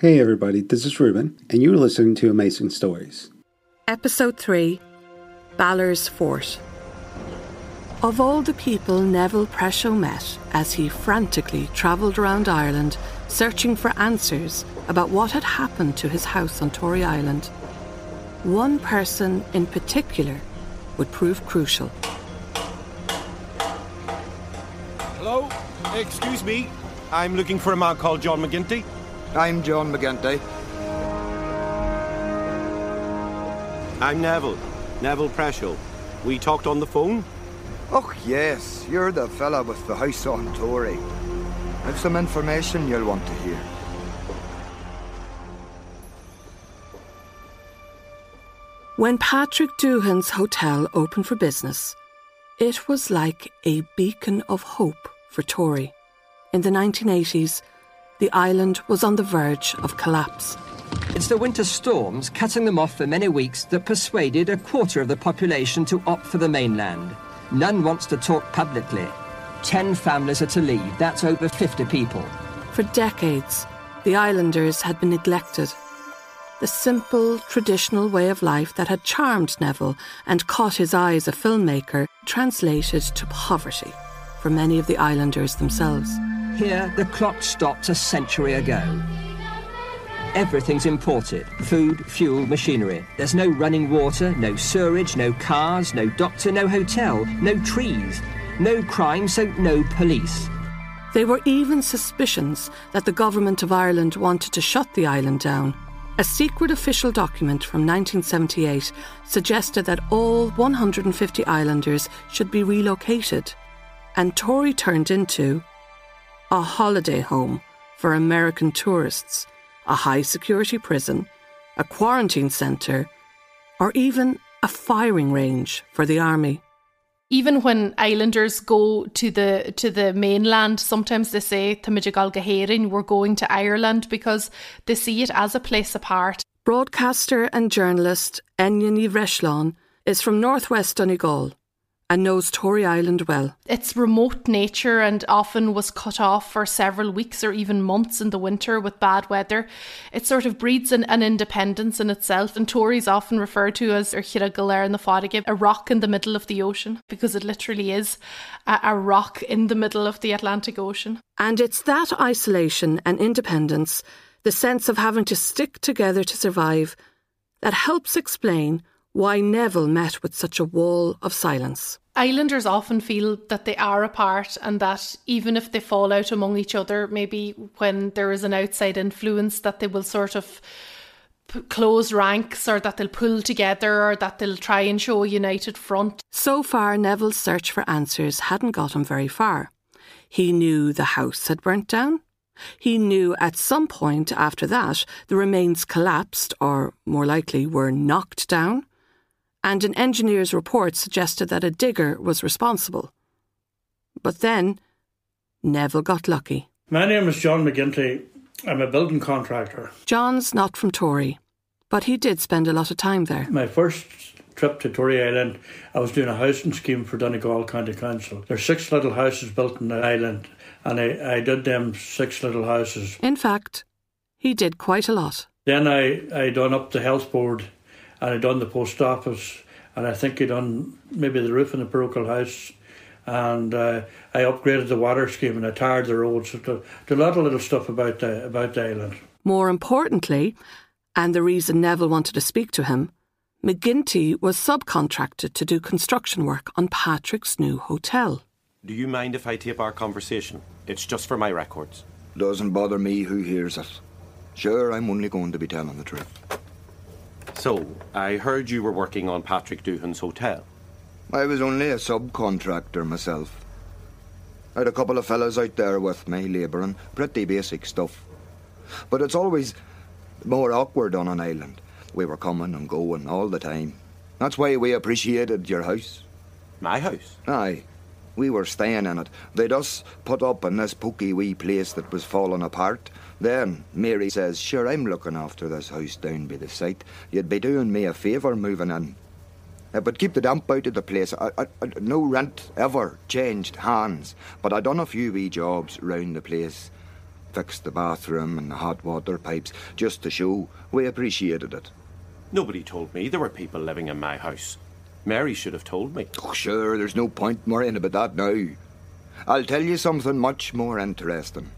Hey everybody, this is Ruben, and you're listening to Amazing Stories. Episode 3 Balor's Fort. Of all the people Neville Presho met as he frantically travelled around Ireland searching for answers about what had happened to his house on Tory Island, one person in particular would prove crucial. Hello? Excuse me. I'm looking for a man called John McGinty. I'm John McGinty. I'm Neville. Neville Presho. We talked on the phone. Oh, yes, you're the fella with the house on Tory. I've some information you'll want to hear. When Patrick Doohan's hotel opened for business, it was like a beacon of hope for Tory. In the 1980s, the island was on the verge of collapse. It's the winter storms cutting them off for many weeks that persuaded a quarter of the population to opt for the mainland. None wants to talk publicly. Ten families are to leave. That's over 50 people. For decades, the islanders had been neglected. The simple, traditional way of life that had charmed Neville and caught his eye as a filmmaker translated to poverty for many of the islanders themselves. Here, the clock stopped a century ago. Everything's imported food, fuel, machinery. There's no running water, no sewerage, no cars, no doctor, no hotel, no trees, no crime, so no police. There were even suspicions that the government of Ireland wanted to shut the island down. A secret official document from 1978 suggested that all 150 islanders should be relocated, and Tory turned into a holiday home for American tourists, a high security prison, a quarantine centre, or even a firing range for the army. Even when islanders go to the to the mainland, sometimes they say Tamijagal Gaherin, we're going to Ireland because they see it as a place apart. Broadcaster and journalist Enyini Reshlon is from northwest Donegal and knows Tory Island well. Its remote nature and often was cut off for several weeks or even months in the winter with bad weather. It sort of breeds an, an independence in itself, and Tories often referred to as Galer in the Fodiga, a rock in the middle of the ocean, because it literally is a, a rock in the middle of the Atlantic Ocean. And it's that isolation and independence, the sense of having to stick together to survive, that helps explain why Neville met with such a wall of silence. Islanders often feel that they are apart and that even if they fall out among each other, maybe when there is an outside influence, that they will sort of p- close ranks or that they'll pull together or that they'll try and show a united front. So far, Neville's search for answers hadn't got him very far. He knew the house had burnt down. He knew at some point after that the remains collapsed, or more likely were knocked down and an engineer's report suggested that a digger was responsible. But then, Neville got lucky. My name is John McGinty. I'm a building contractor. John's not from Tory, but he did spend a lot of time there. My first trip to Tory Island, I was doing a housing scheme for Donegal County Council. There's six little houses built in the island, and I, I did them six little houses. In fact, he did quite a lot. Then I, I done up the health board and I done the post office, and I think I done maybe the roof in the parochial house, and uh, I upgraded the water scheme and I tarred the roads. So did a lot of little stuff about the about the island. More importantly, and the reason Neville wanted to speak to him, McGinty was subcontracted to do construction work on Patrick's new hotel. Do you mind if I tape our conversation? It's just for my records. Doesn't bother me who hears it. Sure, I'm only going to be telling the truth. So, I heard you were working on Patrick Doohan's hotel. I was only a subcontractor myself. I had a couple of fellas out there with me labouring, pretty basic stuff. But it's always more awkward on an island. We were coming and going all the time. That's why we appreciated your house. My house? Aye. We were staying in it. They'd us put up in this pokey wee place that was falling apart. Then Mary says, Sure, I'm looking after this house down by the site. You'd be doing me a favour moving in. Uh, but keep the damp out of the place. I, I, I, no rent ever changed hands. But I done a few wee jobs round the place. fixed the bathroom and the hot water pipes just to show we appreciated it. Nobody told me there were people living in my house. Mary should have told me. Oh, sure, there's no point worrying about that now. I'll tell you something much more interesting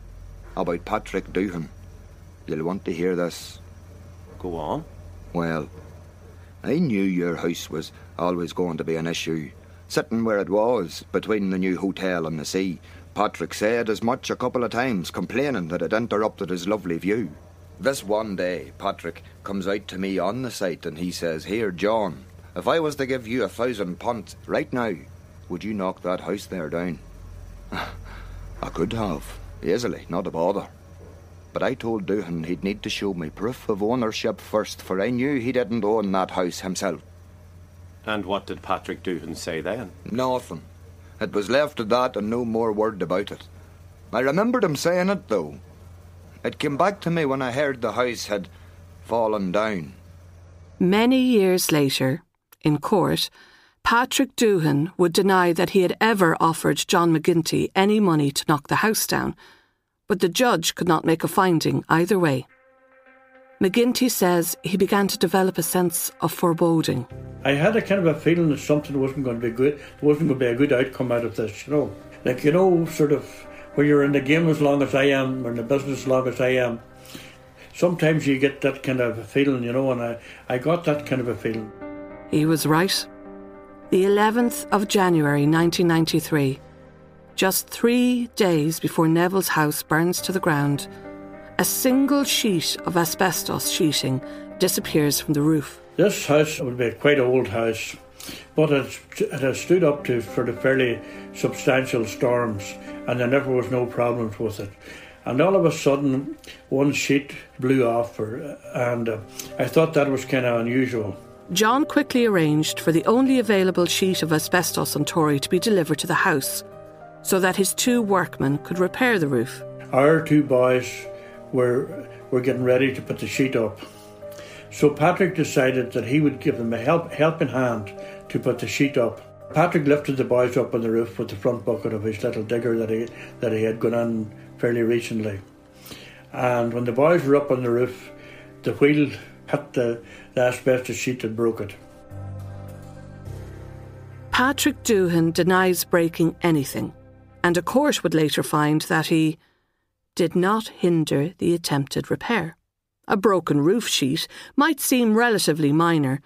about Patrick Doohan. You'll want to hear this. Go on. Well, I knew your house was always going to be an issue. Sitting where it was, between the new hotel and the sea, Patrick said as much a couple of times, complaining that it interrupted his lovely view. This one day, Patrick comes out to me on the site and he says, Here, John, if I was to give you a thousand punts right now, would you knock that house there down? I could have, easily, not a bother. But I told Doohan he'd need to show me proof of ownership first, for I knew he didn't own that house himself. And what did Patrick Doohan say then? Nothing. It was left at that and no more word about it. I remembered him saying it, though. It came back to me when I heard the house had fallen down. Many years later, in court, Patrick Doohan would deny that he had ever offered John McGinty any money to knock the house down, but the judge could not make a finding either way. McGinty says he began to develop a sense of foreboding. I had a kind of a feeling that something wasn't going to be good. There wasn't going to be a good outcome out of this, you know. Like, you know, sort of when you're in the game as long as I am, or in the business as long as I am, sometimes you get that kind of a feeling, you know, and I, I got that kind of a feeling. He was right. The 11th of January 1993, just three days before Neville's house burns to the ground, a single sheet of asbestos sheeting disappears from the roof. This house would be a quite old house, but it, it has stood up to sort of fairly substantial storms, and there never was no problems with it. And all of a sudden, one sheet blew off, and uh, I thought that was kind of unusual. John quickly arranged for the only available sheet of asbestos on Tory to be delivered to the house so that his two workmen could repair the roof. Our two boys were, were getting ready to put the sheet up. So Patrick decided that he would give them a help, helping hand to put the sheet up. Patrick lifted the boys up on the roof with the front bucket of his little digger that he, that he had gone on fairly recently. And when the boys were up on the roof, the wheel hit the, the asbestos sheet and broke it. Patrick Doohan denies breaking anything, and a court would later find that he did not hinder the attempted repair. A broken roof sheet might seem relatively minor,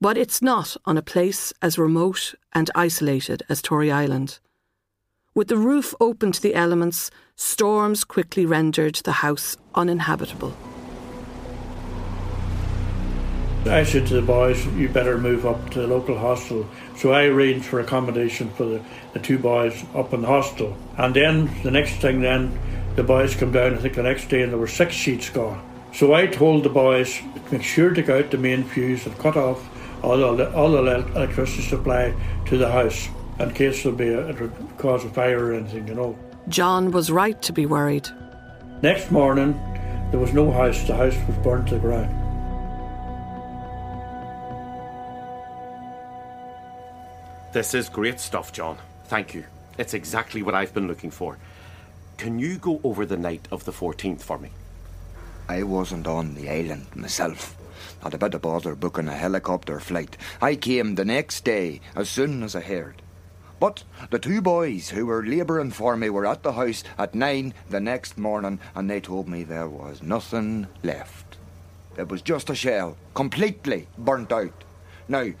but it's not on a place as remote and isolated as Tory Island. With the roof open to the elements, storms quickly rendered the house uninhabitable. I said to the boys, you better move up to the local hostel. So I arranged for accommodation for the, the two boys up in the hostel. And then the next thing then, the boys come down, I think the next day, and there were six sheets gone. So I told the boys, make sure to go out the main fuse and cut off all the, all the electricity supply to the house in case there'll be a, it would cause a fire or anything, you know. John was right to be worried. Next morning, there was no house. The house was burnt to the ground. This is great stuff, John. Thank you. It's exactly what I've been looking for. Can you go over the night of the 14th for me? I wasn't on the island myself. Not a bit of bother booking a helicopter flight. I came the next day as soon as I heard. But the two boys who were labouring for me were at the house at nine the next morning and they told me there was nothing left. It was just a shell, completely burnt out. Now,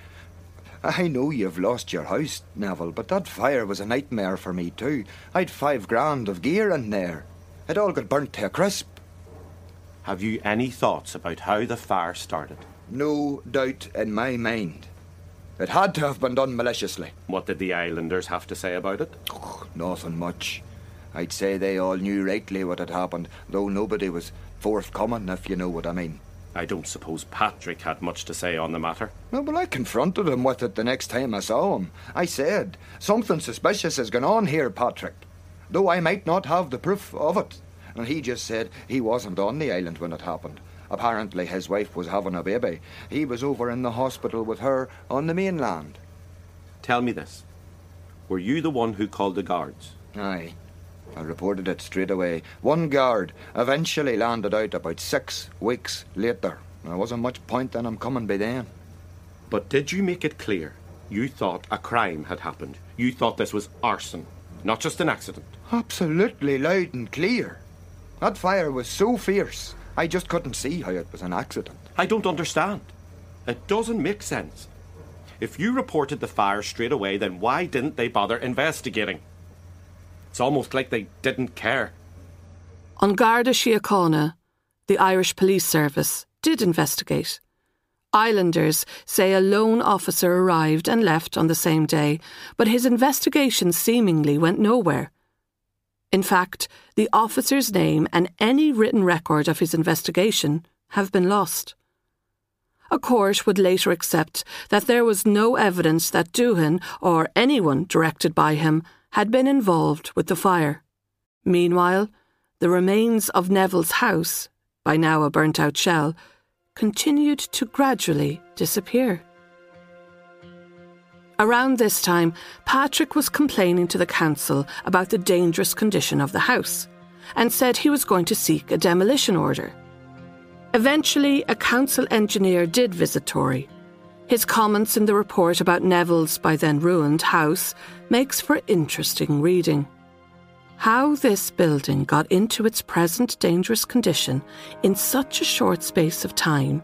I know you've lost your house, Neville, but that fire was a nightmare for me too. I'd five grand of gear in there. It all got burnt to a crisp. Have you any thoughts about how the fire started? No doubt in my mind. It had to have been done maliciously. What did the islanders have to say about it? Oh, nothing much. I'd say they all knew rightly what had happened, though nobody was forthcoming, if you know what I mean. I don't suppose Patrick had much to say on the matter. No, but I confronted him with it the next time I saw him. I said, Something suspicious has gone on here, Patrick, though I might not have the proof of it. And he just said he wasn't on the island when it happened. Apparently, his wife was having a baby. He was over in the hospital with her on the mainland. Tell me this. Were you the one who called the guards? Aye. I reported it straight away. One guard eventually landed out about six weeks later. There wasn't much point in him coming by then. But did you make it clear you thought a crime had happened? You thought this was arson, not just an accident? Absolutely loud and clear. That fire was so fierce, I just couldn't see how it was an accident. I don't understand. It doesn't make sense. If you reported the fire straight away, then why didn't they bother investigating? It's almost like they didn't care. An Garda Síochána, the Irish Police Service did investigate. Islanders say a lone officer arrived and left on the same day, but his investigation seemingly went nowhere. In fact, the officer's name and any written record of his investigation have been lost. A court would later accept that there was no evidence that Doohan or anyone directed by him had been involved with the fire. Meanwhile, the remains of Neville's house, by now a burnt out shell, continued to gradually disappear. Around this time, Patrick was complaining to the council about the dangerous condition of the house and said he was going to seek a demolition order. Eventually, a council engineer did visit Tory. His comments in the report about Neville's by then ruined house makes for interesting reading. How this building got into its present dangerous condition in such a short space of time,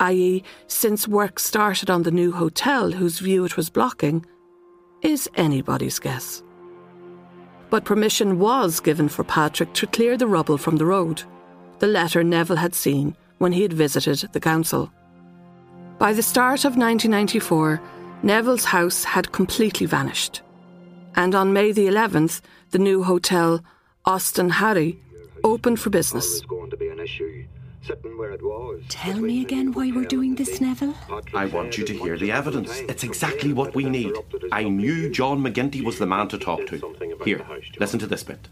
i.e., since work started on the new hotel whose view it was blocking, is anybody's guess. But permission was given for Patrick to clear the rubble from the road, the letter Neville had seen when he had visited the council. By the start of 1994, Neville's house had completely vanished. And on May the 11th, the new hotel, Óstán Thoraigh, opened for business. Tell me again why we're doing this, Neville. I want you to hear the evidence. It's exactly what we need. I knew John McGinty was the man to talk to. Here, listen to this bit.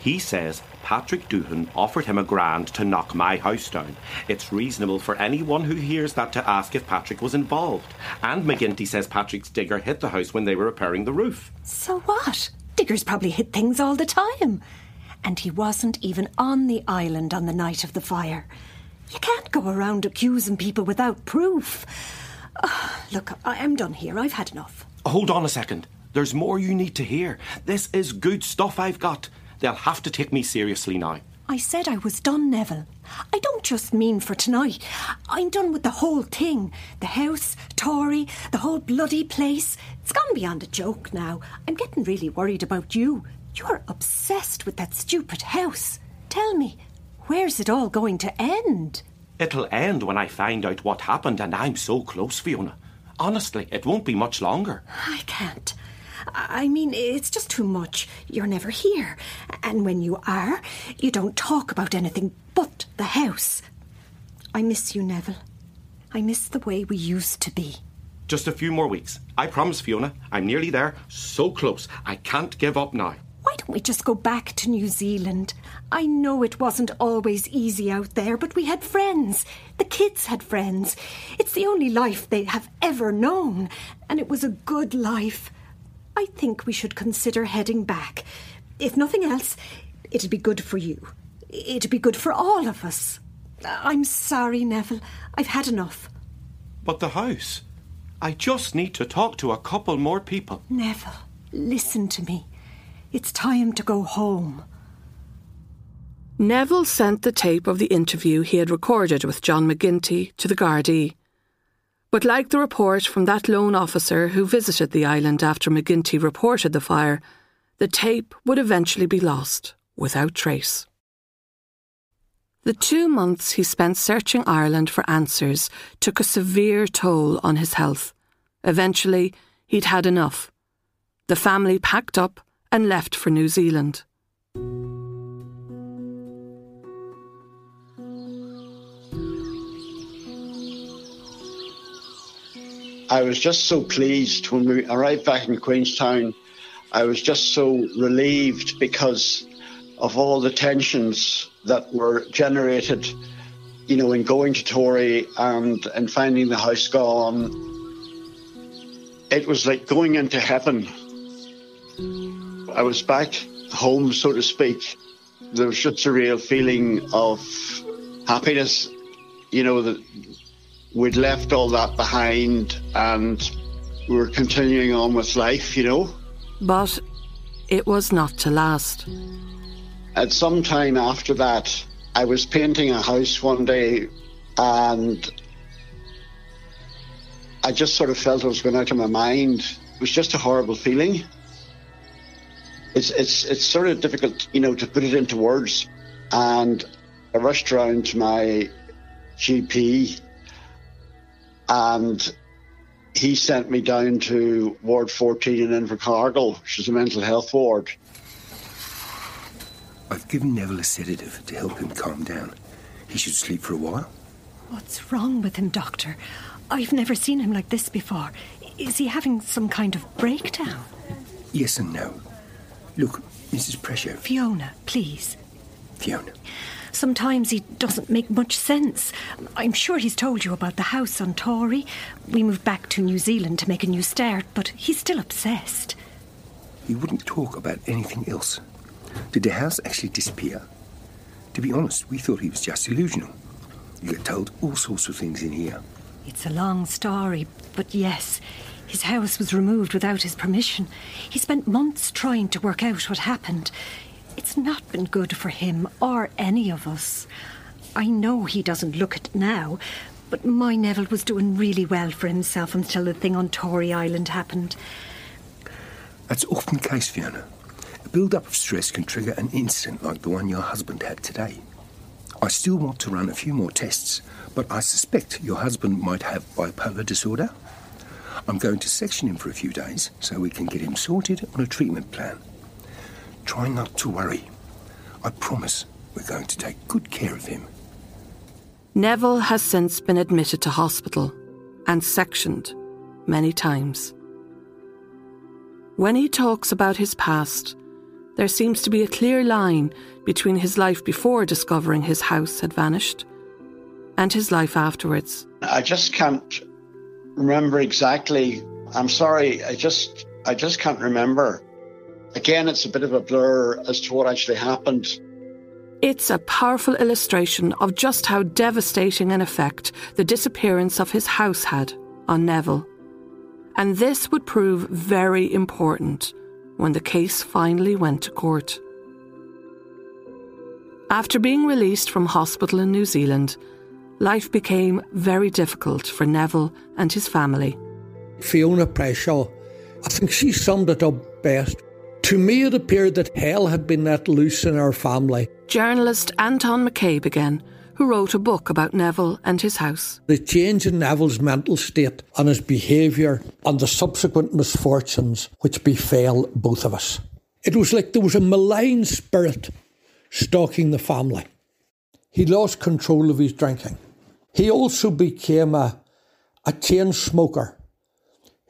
He says Patrick Doohan offered him a grand to knock my house down. It's reasonable for anyone who hears that to ask if Patrick was involved. And McGinty says Patrick's digger hit the house when they were repairing the roof. So what? Diggers probably hit things all the time. And he wasn't even on the island on the night of the fire. You can't go around accusing people without proof. Oh, look, I'm done here. I've had enough. Hold on a second. There's more you need to hear. This is good stuff I've got. They'll have to take me seriously now. I said I was done, Neville. I don't just mean for tonight. I'm done with the whole thing. The house, Tory, the whole bloody place. It's gone beyond a joke now. I'm getting really worried about you. You're obsessed with that stupid house. Tell me, where's it all going to end? It'll end when I find out what happened, and I'm so close, Fiona. Honestly, it won't be much longer. I can't. I mean, it's just too much. You're never here. And when you are, you don't talk about anything but the house. I miss you, Neville. I miss the way we used to be. Just a few more weeks. I promise, Fiona. I'm nearly there. So close. I can't give up now. Why don't we just go back to New Zealand? I know it wasn't always easy out there, but we had friends. The kids had friends. It's the only life they have ever known, and it was a good life. I think we should consider heading back. If nothing else, it'd be good for you. It'd be good for all of us. I'm sorry, Neville. I've had enough. But the house? I just need to talk to a couple more people. Neville, listen to me. It's time to go home. Neville sent the tape of the interview he had recorded with John McGinty to the Gardaí. But like the report from that lone officer who visited the island after McGinty reported the fire, the tape would eventually be lost without trace. The two months he spent searching Ireland for answers took a severe toll on his health. Eventually, he'd had enough. The family packed up and left for New Zealand. I was just so pleased when we arrived back in Queenstown. I was just so relieved because of all the tensions that were generated, you know, in going to Tory and, and finding the house gone. It was like going into heaven. I was back home, so to speak. There was just a real feeling of happiness, you know, that we'd left all that behind and we were continuing on with life, you know. But it was not to last. At some time after that, I was painting a house one day and I just sort of felt I was going out of my mind. It was just a horrible feeling. It's it's it's sort of difficult, you know, to put it into words. And I rushed around to my GP, and he sent me down to Ward 14 in Invercargill, which is a mental health ward. I've given Neville a sedative to help him calm down. He should sleep for a while. What's wrong with him, Doctor? I've never seen him like this before. Is he having some kind of breakdown? Yes and no. Look, Mrs. Presho. Fiona, please. Fiona. Sometimes he doesn't make much sense. I'm sure he's told you about the house on Tory. We moved back to New Zealand to make a new start, but he's still obsessed. He wouldn't talk about anything else. Did the house actually disappear? To be honest, we thought he was just delusional. You get told all sorts of things in here. It's a long story, but yes, his house was removed without his permission. He spent months trying to work out what happened. It's not been good for him or any of us. I know he doesn't look it now, but my Neville was doing really well for himself until the thing on Tory Island happened. That's often the case, Fiona. A build-up of stress can trigger an incident like the one your husband had today. I still want to run a few more tests, but I suspect your husband might have bipolar disorder. I'm going to section him for a few days so we can get him sorted on a treatment plan. Try not to worry. I promise we're going to take good care of him. Neville has since been admitted to hospital and sectioned many times. When he talks about his past, there seems to be a clear line between his life before discovering his house had vanished and his life afterwards. I just can't remember exactly. I'm sorry, I just I just can't remember. Again, it's a bit of a blur as to what actually happened. It's a powerful illustration of just how devastating an effect the disappearance of his house had on Neville. And this would prove very important when the case finally went to court. After being released from hospital in New Zealand, life became very difficult for Neville and his family. Fiona Presho, I think she summed it up best. To me, it appeared that hell had been let loose in our family. Journalist Anton McCabe again, who wrote a book about Neville and his house. The change in Neville's mental state and his behaviour and the subsequent misfortunes which befell both of us. It was like there was a malign spirit stalking the family. He lost control of his drinking. He also became a, a chain smoker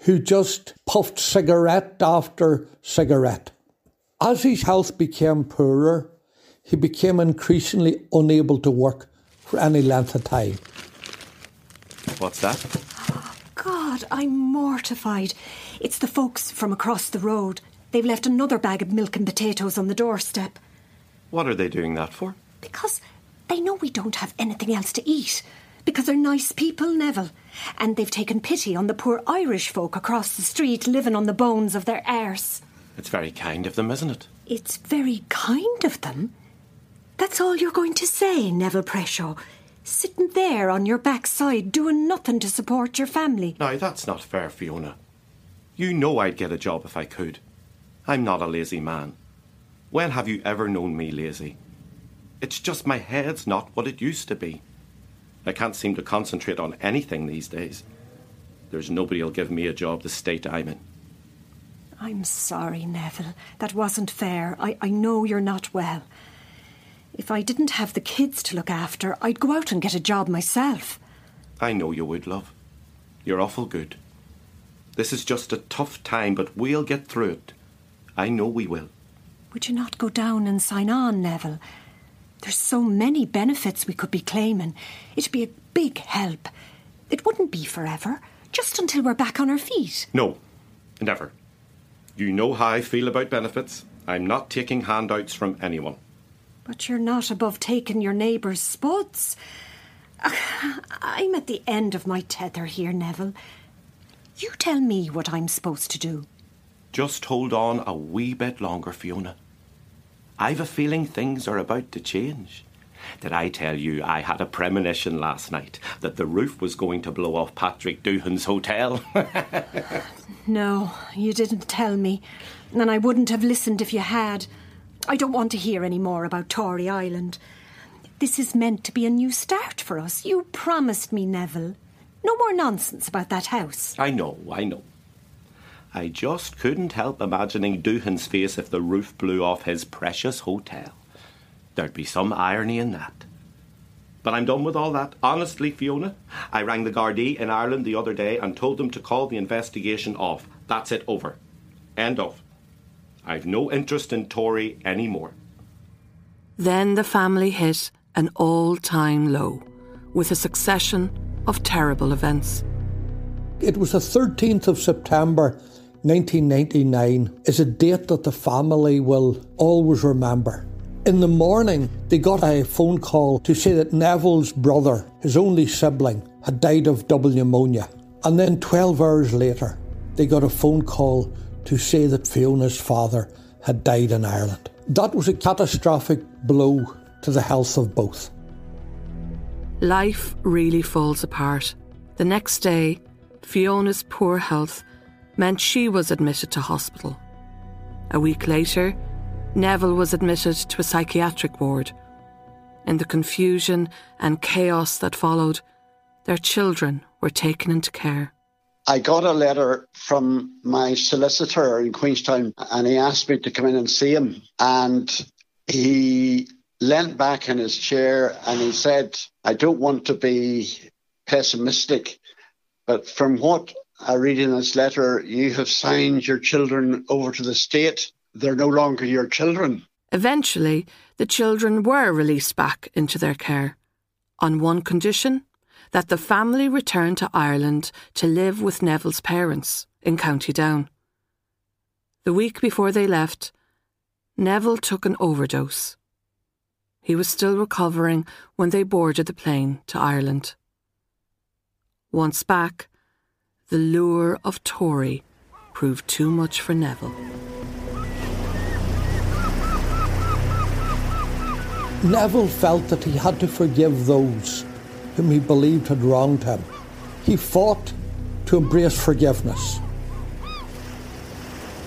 who just puffed cigarette after cigarette. As his health became poorer, he became increasingly unable to work for any length of time. What's that? God, I'm mortified. It's the folks from across the road. They've left another bag of milk and potatoes on the doorstep. What are they doing that for? Because they know we don't have anything else to eat. Because they're nice people, Neville. And they've taken pity on the poor Irish folk across the street living on the bones of their heirs. It's very kind of them, isn't it? It's very kind of them. That's all you're going to say, Neville Presho. Sitting there on your backside doing nothing to support your family. Now, that's not fair, Fiona. You know I'd get a job if I could. I'm not a lazy man. When have you ever known me lazy? It's just my head's not what it used to be. I can't seem to concentrate on anything these days. There's nobody'll give me a job the state I'm in. I'm sorry, Neville. That wasn't fair. I, I know you're not well. If I didn't have the kids to look after, I'd go out and get a job myself. I know you would, love. You're awful good. This is just a tough time, but we'll get through it. I know we will. Would you not go down and sign on, Neville? There's so many benefits we could be claiming. It'd be a big help. It wouldn't be forever, just until we're back on our feet. No, never. You know how I feel about benefits. I'm not taking handouts from anyone. But you're not above taking your neighbour's spuds. I'm at the end of my tether here, Neville. You tell me what I'm supposed to do. Just hold on a wee bit longer, Fiona. I've a feeling things are about to change. Did I tell you I had a premonition last night that the roof was going to blow off Patrick Doohan's hotel? no, you didn't tell me, and I wouldn't have listened if you had. I don't want to hear any more about Tory Island. This is meant to be a new start for us. You promised me, Neville. No more nonsense about that house. I know, I know. I just couldn't help imagining Doohan's face if the roof blew off his precious hotel. There'd be some irony in that. But I'm done with all that. Honestly, Fiona, I rang the Gardaí in Ireland the other day and told them to call the investigation off. That's it, over. End of. I've no interest in Tory anymore. Then the family hit an all time low with a succession of terrible events. It was the 13th of September 1999 is a date that the family will always remember. In the morning, they got a phone call to say that Neville's brother, his only sibling, had died of double pneumonia. And then 12 hours later, they got a phone call to say that Fiona's father had died in Ireland. That was a catastrophic blow to the health of both. Life really falls apart. The next day, Fiona's poor health meant she was admitted to hospital. A week later, Neville was admitted to a psychiatric ward. In the confusion and chaos that followed, their children were taken into care. I got a letter from my solicitor in Queenstown and he asked me to come in and see him. And he leant back in his chair and he said, I don't want to be pessimistic, but from what I read in this letter, you have signed your children over to the state they're no longer your children. Eventually, the children were released back into their care, on one condition that the family returned to Ireland to live with Neville's parents in County Down. The week before they left, Neville took an overdose. He was still recovering when they boarded the plane to Ireland. Once back, the lure of Tory proved too much for Neville. Neville felt that he had to forgive those whom he believed had wronged him. He fought to embrace forgiveness.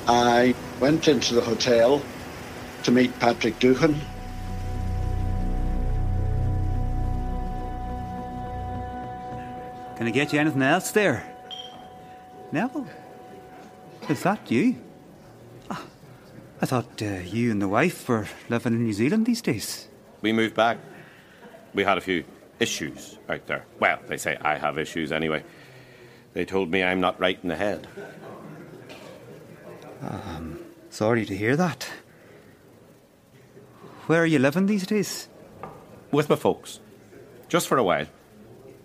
I went into the hotel to meet Patrick Doohan. Can I get you anything else there? Neville? Is that you? Ah, I thought uh, you and the wife were living in New Zealand these days. We moved back. We had a few issues out there. Well, they say I have issues anyway. They told me I'm not right in the head. Um, sorry to hear that. Where are you living these days? With my folks. Just for a while.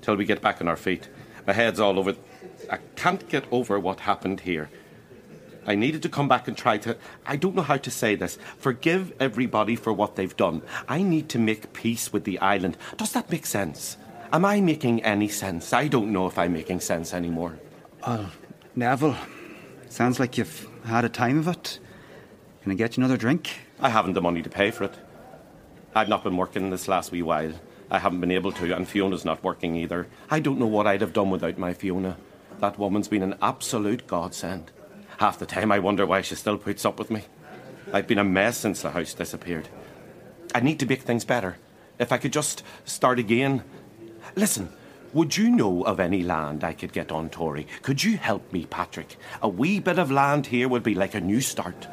Till we get back on our feet. My head's all over. I can't get over what happened here. I needed to come back and try to, I don't know how to say this, forgive everybody for what they've done. I need to make peace with the island. Does that make sense? Am I making any sense? I don't know if I'm making sense anymore. Oh, Neville, sounds like you've had a time of it. Can I get you another drink? I haven't the money to pay for it. I've not been working this last wee while. I haven't been able to, and Fiona's not working either. I don't know what I'd have done without my Fiona. That woman's been an absolute godsend. Half the time I wonder why she still puts up with me. I've been a mess since the house disappeared. I need to make things better. If I could just start again. Listen, would you know of any land I could get on Tory? Could you help me, Patrick? A wee bit of land here would be like a new start.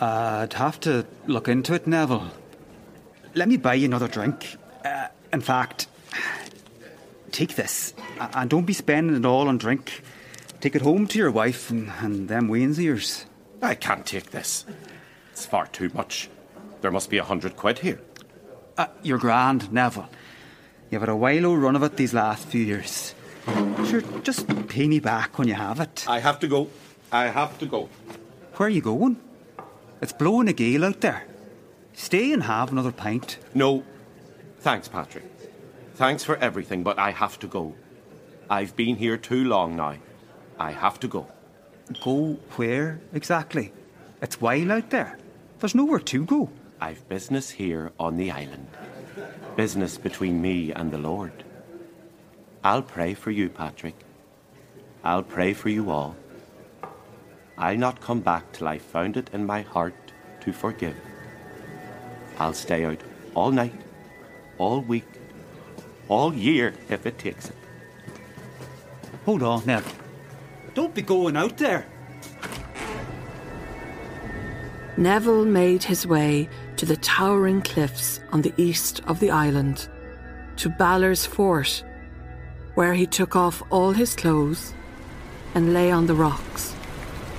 I'd have to look into it, Neville. Let me buy you another drink. Uh, in fact, take this and don't be spending it all on drink. Take it home to your wife and, and them weans of yours. I can't take this. It's far too much. There must be a hundred quid here. Uh, you're grand, Neville. You've had a while run of it these last few years. Sure, just pay me back when you have it. I have to go. I have to go. Where are you going? It's blowing a gale out there. Stay and have another pint. No. Thanks, Patrick. Thanks for everything, but I have to go. I've been here too long now. I have to go. Go where exactly? It's wild out there. There's nowhere to go. I've business here on the island. Business between me and the Lord. I'll pray for you, Patrick. I'll pray for you all. I'll not come back till I've found it in my heart to forgive. I'll stay out all night, all week, all year if it takes it. Hold on, Ned. Don't be going out there. Neville made his way to the towering cliffs on the east of the island, to Balor's fort, where he took off all his clothes and lay on the rocks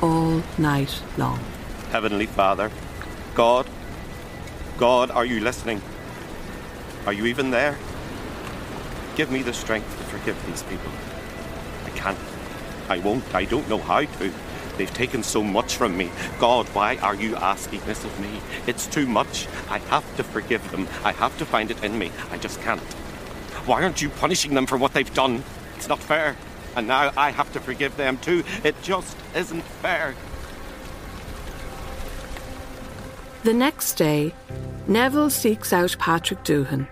all night long. Heavenly Father, God, God, are you listening? Are you even there? Give me the strength to forgive these people. I can't. I won't. I don't know how to. They've taken so much from me. God, why are you asking this of me? It's too much. I have to forgive them. I have to find it in me. I just can't. Why aren't you punishing them for what they've done? It's not fair. And now I have to forgive them too. It just isn't fair. The next day, Neville seeks out Patrick Doohan.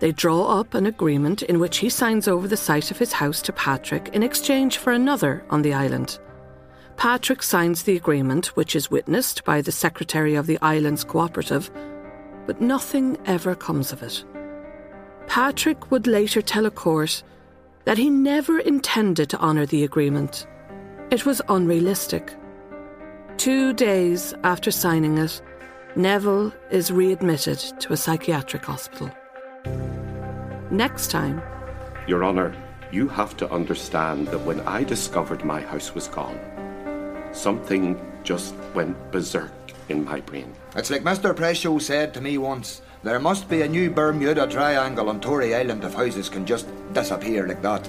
They draw up an agreement in which he signs over the site of his house to Patrick in exchange for another on the island. Patrick signs the agreement, which is witnessed by the secretary of the island's cooperative, but nothing ever comes of it. Patrick would later tell a court that he never intended to honour the agreement. It was unrealistic. Two days after signing it, Neville is readmitted to a psychiatric hospital. Next time. Your Honour, you have to understand that when I discovered my house was gone, something just went berserk in my brain. It's like Mr. Presho said to me once there must be a new Bermuda Triangle on Tory Island if houses can just disappear like that.